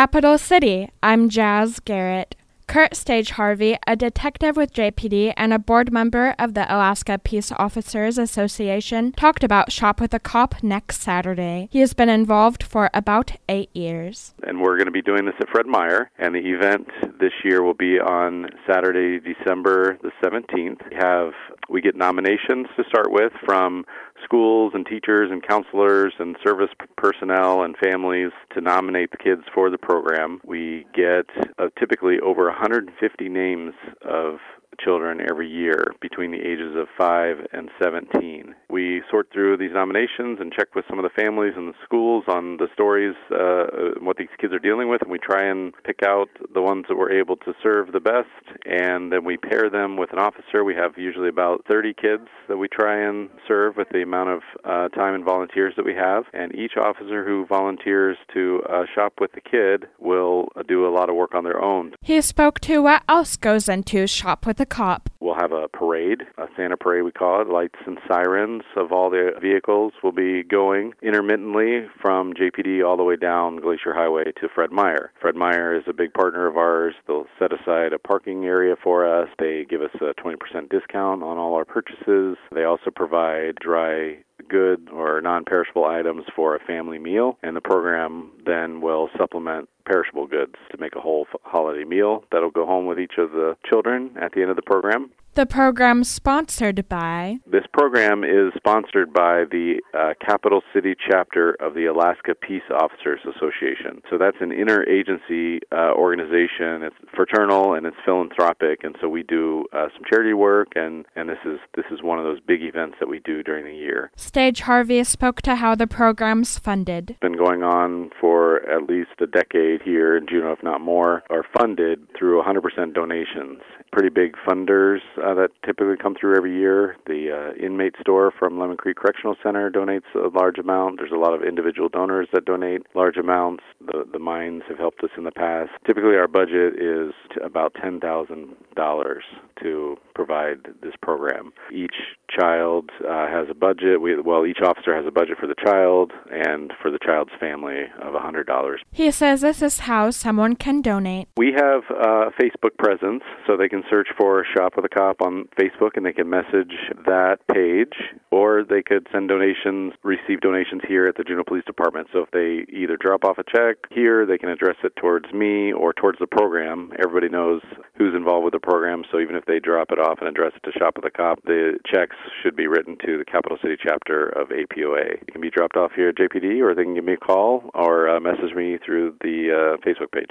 Capital City, I'm Jasz Garrett. Kirt Stage Harvey, a detective with JPD and a board member of the Alaska Peace Officers Association, talked about Shop with a Cop next Saturday. He has been involved for about eight years. And we're going to be doing this at Fred Meyer, and the event this year will be on Saturday, December the 17th. We have we get nominations to start with from schools and teachers and counselors and service personnel and families to nominate the kids for the program. We get uh, typically over 150 names of children every year between the ages of 5 and 17. We sort through these nominations and check with some of the families and the schools on the stories, uh, what these kids are dealing with, and we try and pick out the ones that we're able to serve the best, and then we pair them with an officer. We have usually about 30 kids that we try and serve with the amount of uh, time and volunteers that we have, and each officer who volunteers to uh, shop with the kid will do a lot of work on their own. He spoke to what else goes into Shop with a Cop. We'll have a parade, a Santa parade we call it. Lights and sirens of all the vehicles will be going intermittently from JPD all the way down Glacier Highway to Fred Meyer. Fred Meyer is a big partner of ours. They'll set aside a parking area for us. They give us a 20% discount on all our purchases. They also provide dry good or non perishable items for a family meal, and the program then will supplement perishable goods to make a whole holiday meal that'll go home with each of the children at the end of the program. The program sponsored by. This program is sponsored by the uh, Capital City chapter of the Alaska Peace Officers Association. So that's an interagency uh, organization. It's fraternal and it's philanthropic, and so we do uh, some charity work, and, and this is this is one of those big events that we do during the year. Stage Harvey spoke to how the program's funded. It's been going on for at least a decade here in Juneau, if not more, are funded through 100% donations. Pretty big funders uh, that typically come through every year. The uh, inmate store from Lemon Creek Correctional Center donates a large amount. There's a lot of individual donors that donate large amounts. The the mines have helped us in the past. Typically, our budget is about ten thousand dollars to provide this program. Each child uh, has a budget. We, well, each officer has a budget for the child and for the child's family of $100. He says this is how someone can donate. We have a Facebook presence, so they can search for Shop with a Cop on Facebook and they can message that page, or they could send donations, receive donations here at the Juneau Police Department. So if they either drop off a check here, they can address it towards me or towards the program. Everybody knows who's involved with the program, so even if they drop it off and address it to Shop with a Cop, the checks should be written to the Capital City chapter of APOA. It can be dropped off here at JPD, or they can give me a call or uh, message me through the uh, Facebook page.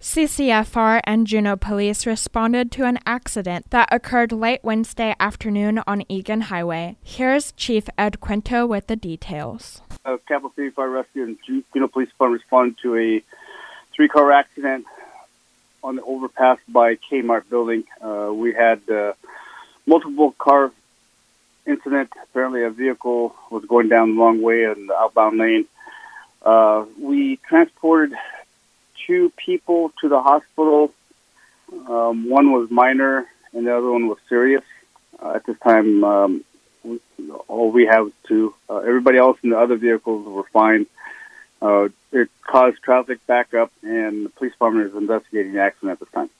CCFR and Juneau Police responded to an accident that occurred late Wednesday afternoon on Egan Highway. Here's Chief Ed Quinto with the details. Uh, Capital City Fire Rescue and Juneau Police Department responded to a three-car accident on the overpass by Kmart building. Uh, we had uh, multiple car incident. Apparently, a vehicle was going down the wrong way in the outbound lane. Uh, we transported two people to the hospital. Um, one was minor, and the other one was serious. Uh, at this time, um, we, all we have to uh, everybody else in the other vehicles were fine. Uh, it caused traffic backup, and the police department is investigating the accident at this time.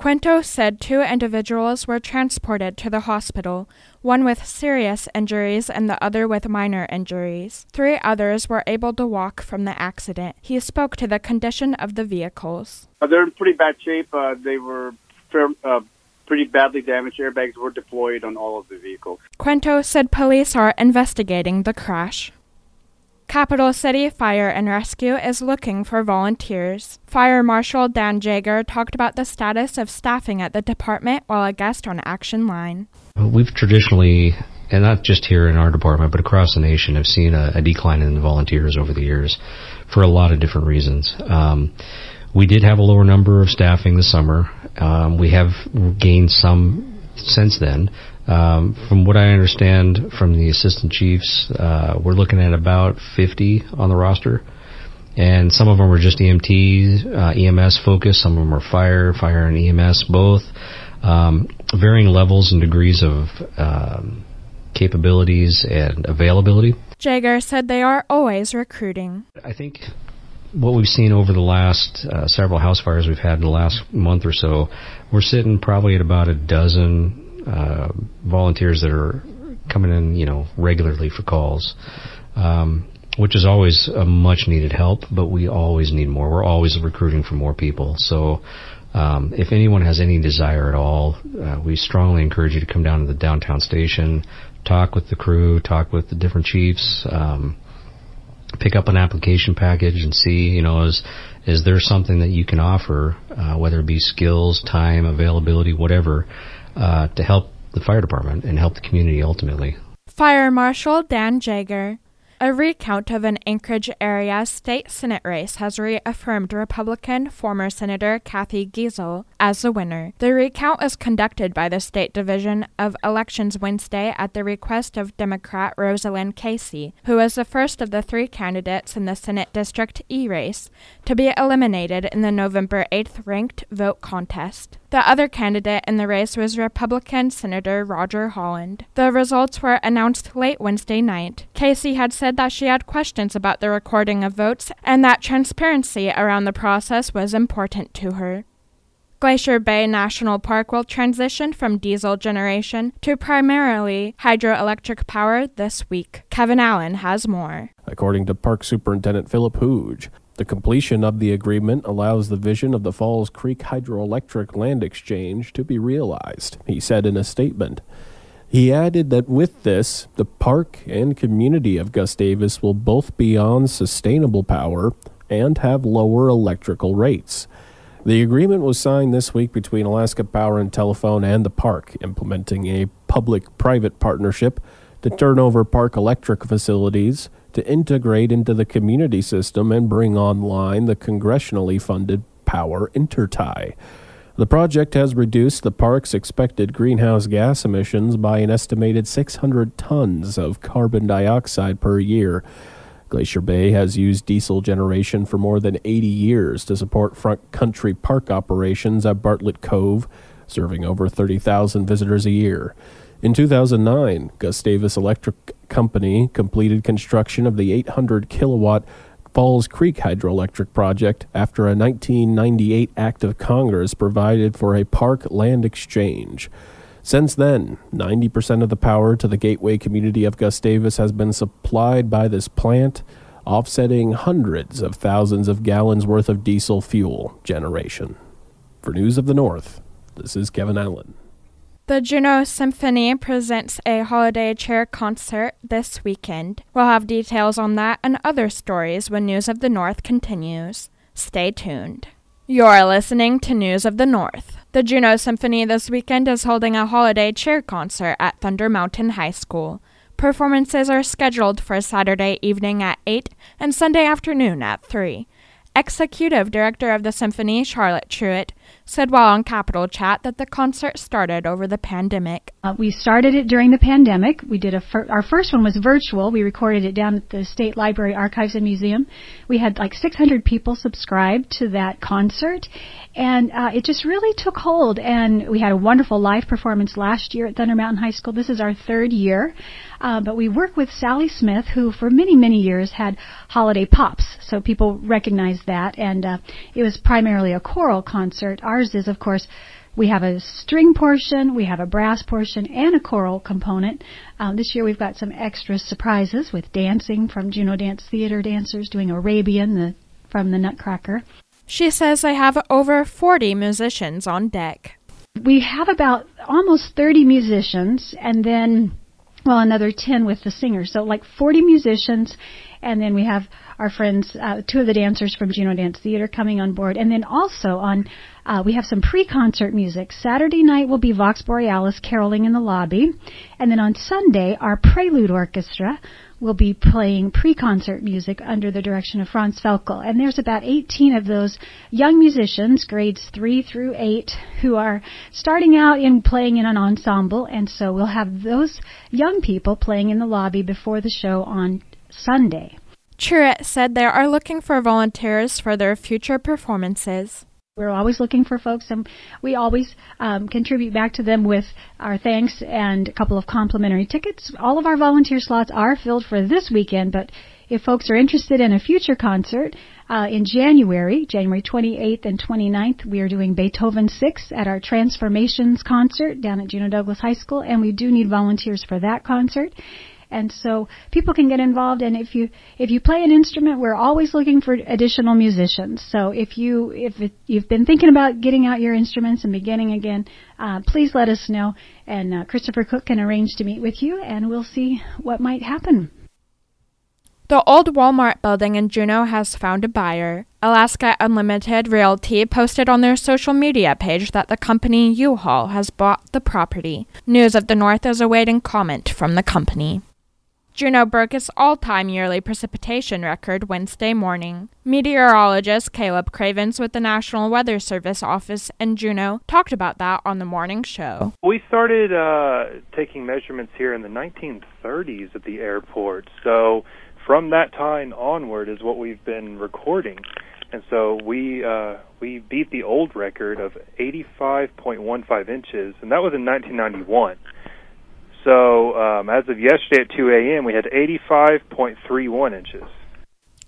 Quinto said two individuals were transported to the hospital, one with serious injuries and the other with minor injuries. Three others were able to walk from the accident. He spoke to the condition of the vehicles. Uh, they're in pretty bad shape. Uh, they were fair, uh, pretty badly damaged. Airbags were deployed on all of the vehicles. Quinto said police are investigating the crash. Capital City Fire and Rescue is looking for volunteers. Fire Marshal Dan Jager talked about the status of staffing at the department while a guest on Action Line. We've traditionally, and not just here in our department, but across the nation, have seen a, a decline in volunteers over the years for a lot of different reasons. Um, we did have a lower number of staffing this summer. Um, we have gained some since then. Um, from what I understand from the assistant chiefs, uh, we're looking at about 50 on the roster. And some of them are just EMT, uh, EMS focused. Some of them are fire, fire and EMS both. Um, varying levels and degrees of um, capabilities and availability. Jager said they are always recruiting. I think what we've seen over the last uh, several house fires we've had in the last month or so, we're sitting probably at about a dozen uh, volunteers that are coming in, you know, regularly for calls. Um, which is always a much needed help, but we always need more. We're always recruiting for more people. So, um, if anyone has any desire at all, uh, we strongly encourage you to come down to the downtown station, talk with the crew, talk with the different chiefs, um, pick up an application package and see, you know, is is there something that you can offer, uh, whether it be skills, time, availability, whatever, uh, to help the fire department and help the community ultimately. Fire Marshal Dan Jager. A recount of an Anchorage area state Senate race has reaffirmed Republican former Senator Cathy Giessel as the winner. The recount was conducted by the State Division of Elections Wednesday at the request of Democrat Roselynn Cacy, who was the first of the three candidates in the Senate District E race to be eliminated in the November 8th ranked vote contest. The other candidate in the race was Republican Senator Roger Holland. The results were announced late Wednesday night. Cacy had said that she had questions about the recording of votes and that transparency around the process was important to her. Glacier Bay National Park will transition from diesel generation to primarily hydroelectric power this week. Kevin Allen has more. According to Park Superintendent Philip Hooge, the completion of the agreement allows the vision of the Falls Creek Hydroelectric Land Exchange to be realized, he said in a statement. He added that with this, the park and community of Gustavus will both be on sustainable power and have lower electrical rates. The agreement was signed this week between Alaska Power and Telephone and the park, implementing a public private partnership to turn over park electric facilities to integrate into the community system and bring online the congressionally funded Power Intertie. The project has reduced the park's expected greenhouse gas emissions by an estimated 600 tons of carbon dioxide per year. Glacier Bay has used diesel generation for more than 80 years to support front country park operations at Bartlett Cove, serving over 30,000 visitors a year. In 2009, Gustavus Electric Company completed construction of the 800 kilowatt Falls Creek hydroelectric project after a 1998 act of Congress provided for a park land exchange. Since then, 90% of the power to the gateway community of Gustavus has been supplied by this plant, offsetting hundreds of thousands of gallons worth of diesel fuel generation. For News of the North, this is Kevin Allen. The Juneau Symphony presents a holiday cheer concert this weekend. We'll have details on that and other stories when News of the North continues. Stay tuned. You're listening to News of the North. The Juneau Symphony this weekend is holding a holiday cheer concert at Thunder Mountain High School. Performances are scheduled for Saturday evening at 8 and Sunday afternoon at 3. Executive Director of the Symphony, Charlotte Truitt, said while on Capital Chat that the concert started over the pandemic. Uh, we started it during the pandemic. We did a fir- our first one was virtual. We recorded it down at the State Library Archives and Museum. We had like 600 people subscribed to that concert, and uh, it just really took hold. And we had a wonderful live performance last year at Thunder Mountain High School. This is our third year. Uh, but we work with Sally Smith, who for many, many years had holiday pops, so people recognize that. And uh, it was primarily a choral concert. Ours is, of course, we have a string portion, we have a brass portion, and a choral component. Um, this year we've got some extra surprises with dancing from Juneau Dance Theater dancers doing Arabian the, from the Nutcracker. She says they have over 40 musicians on deck. We have about almost 30 musicians, and then well, another 10 with the singers. So like 40 musicians, and then we have our friends, uh, two of the dancers from Juneau Dance Theater coming on board. And then also on, uh, we have some pre-concert music. Saturday night will be Vox Borealis caroling in the lobby. And then on Sunday, our Prelude Orchestra will be playing pre-concert music under the direction of Franz Felkel. And there's about 18 of those young musicians, grades 3 through 8, who are starting out in playing in an ensemble. And so we'll have those young people playing in the lobby before the show on Sunday. Truitt said they are looking for volunteers for their future performances. We're always looking for folks, and we always um, contribute back to them with our thanks and a couple of complimentary tickets. All of our volunteer slots are filled for this weekend, but if folks are interested in a future concert, Uh, in January, January 28th and 29th, we are doing Beethoven 6 at our Transformations concert down at Juneau Douglas High School, and we do need volunteers for that concert and so people can get involved. And if you if you play an instrument, we're always looking for additional musicians. So if you if it, you've been thinking about getting out your instruments and beginning again, uh, please let us know, and uh, Christopher Cook can arrange to meet with you, and we'll see what might happen. The old Walmart building in Juneau has found a buyer. Alaska Unlimited Realty posted on their social media page that the company U-Haul has bought the property. News of the North is awaiting comment from the company. Juneau broke its all time yearly precipitation record Wednesday morning. Meteorologist Caleb Cravens with the National Weather Service office in Juneau talked about that on the morning show. We started uh, taking measurements here in the 1930s at the airport, so from that time onward is what we've been recording. And so we uh, we beat the old record of 85.15 inches, and that was in 1991. So um, as of yesterday at 2 a.m., we had 85.31 inches.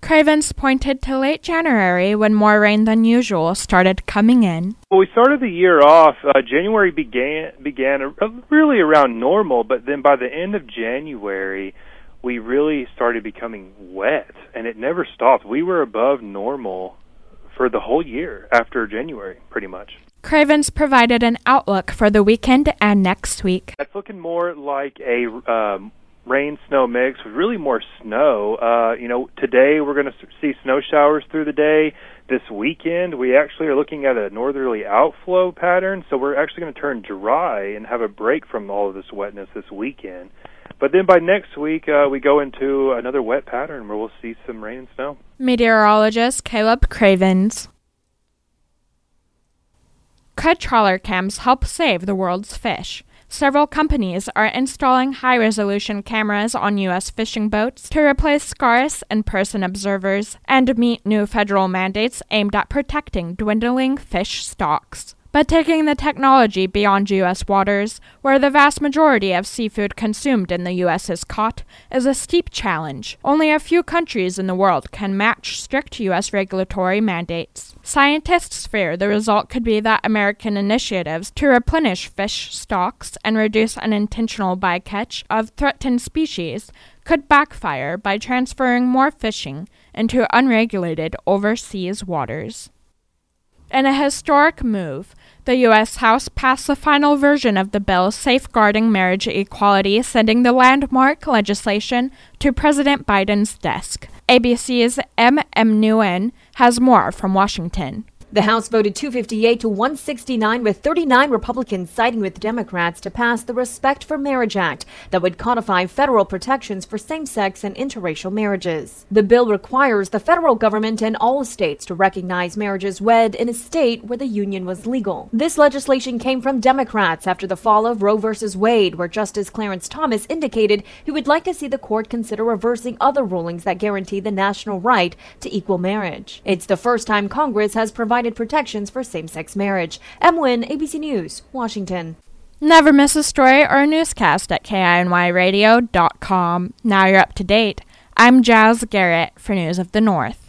Cravens pointed to late January when more rain than usual started coming in. Well, we started the year off. Uh, January began began really around normal, but then by the end of January, we really started becoming wet, and it never stopped. We were above normal for the whole year after January, pretty much. Cravens provided an outlook for the weekend and next week. It's looking more like a um, rain snow mix with really more snow. Uh, you know, today we're going to see snow showers through the day. This weekend we actually are looking at a northerly outflow pattern, so we're actually going to turn dry and have a break from all of this wetness this weekend. But then by next week, uh, we go into another wet pattern where we'll see some rain and snow. Meteorologist Caleb Cravens. Could trawler cams help save the world's fish? Several companies are installing high resolution cameras on U.S. fishing boats to replace scarce in person observers and meet new federal mandates aimed at protecting dwindling fish stocks. But taking the technology beyond U.S. waters, where the vast majority of seafood consumed in the U.S. is caught, is a steep challenge. Only a few countries in the world can match strict U.S. regulatory mandates. Scientists fear the result could be that American initiatives to replenish fish stocks and reduce unintentional bycatch of threatened species could backfire by transferring more fishing into unregulated overseas waters. In a historic move, the U.S. House passed the final version of the bill safeguarding marriage equality, sending the landmark legislation to President Biden's desk. ABC's M. M. Nguyen has more from Washington. The House voted 258 to 169 with 39 Republicans siding with Democrats to pass the Respect for Marriage Act that would codify federal protections for same-sex and interracial marriages. The bill requires the federal government and all states to recognize marriages wed in a state where the union was legal. This legislation came from Democrats after the fall of Roe v. Wade, where Justice Clarence Thomas indicated he would like to see the court consider reversing other rulings that guarantee the national right to equal marriage. It's the first time Congress has provided provided protections for same sex marriage. M. Nguyen, ABC News, Washington. Never miss a story or a newscast at KINYradio.com. Now you're up to date. I'm Jasz Garrett for News of the North.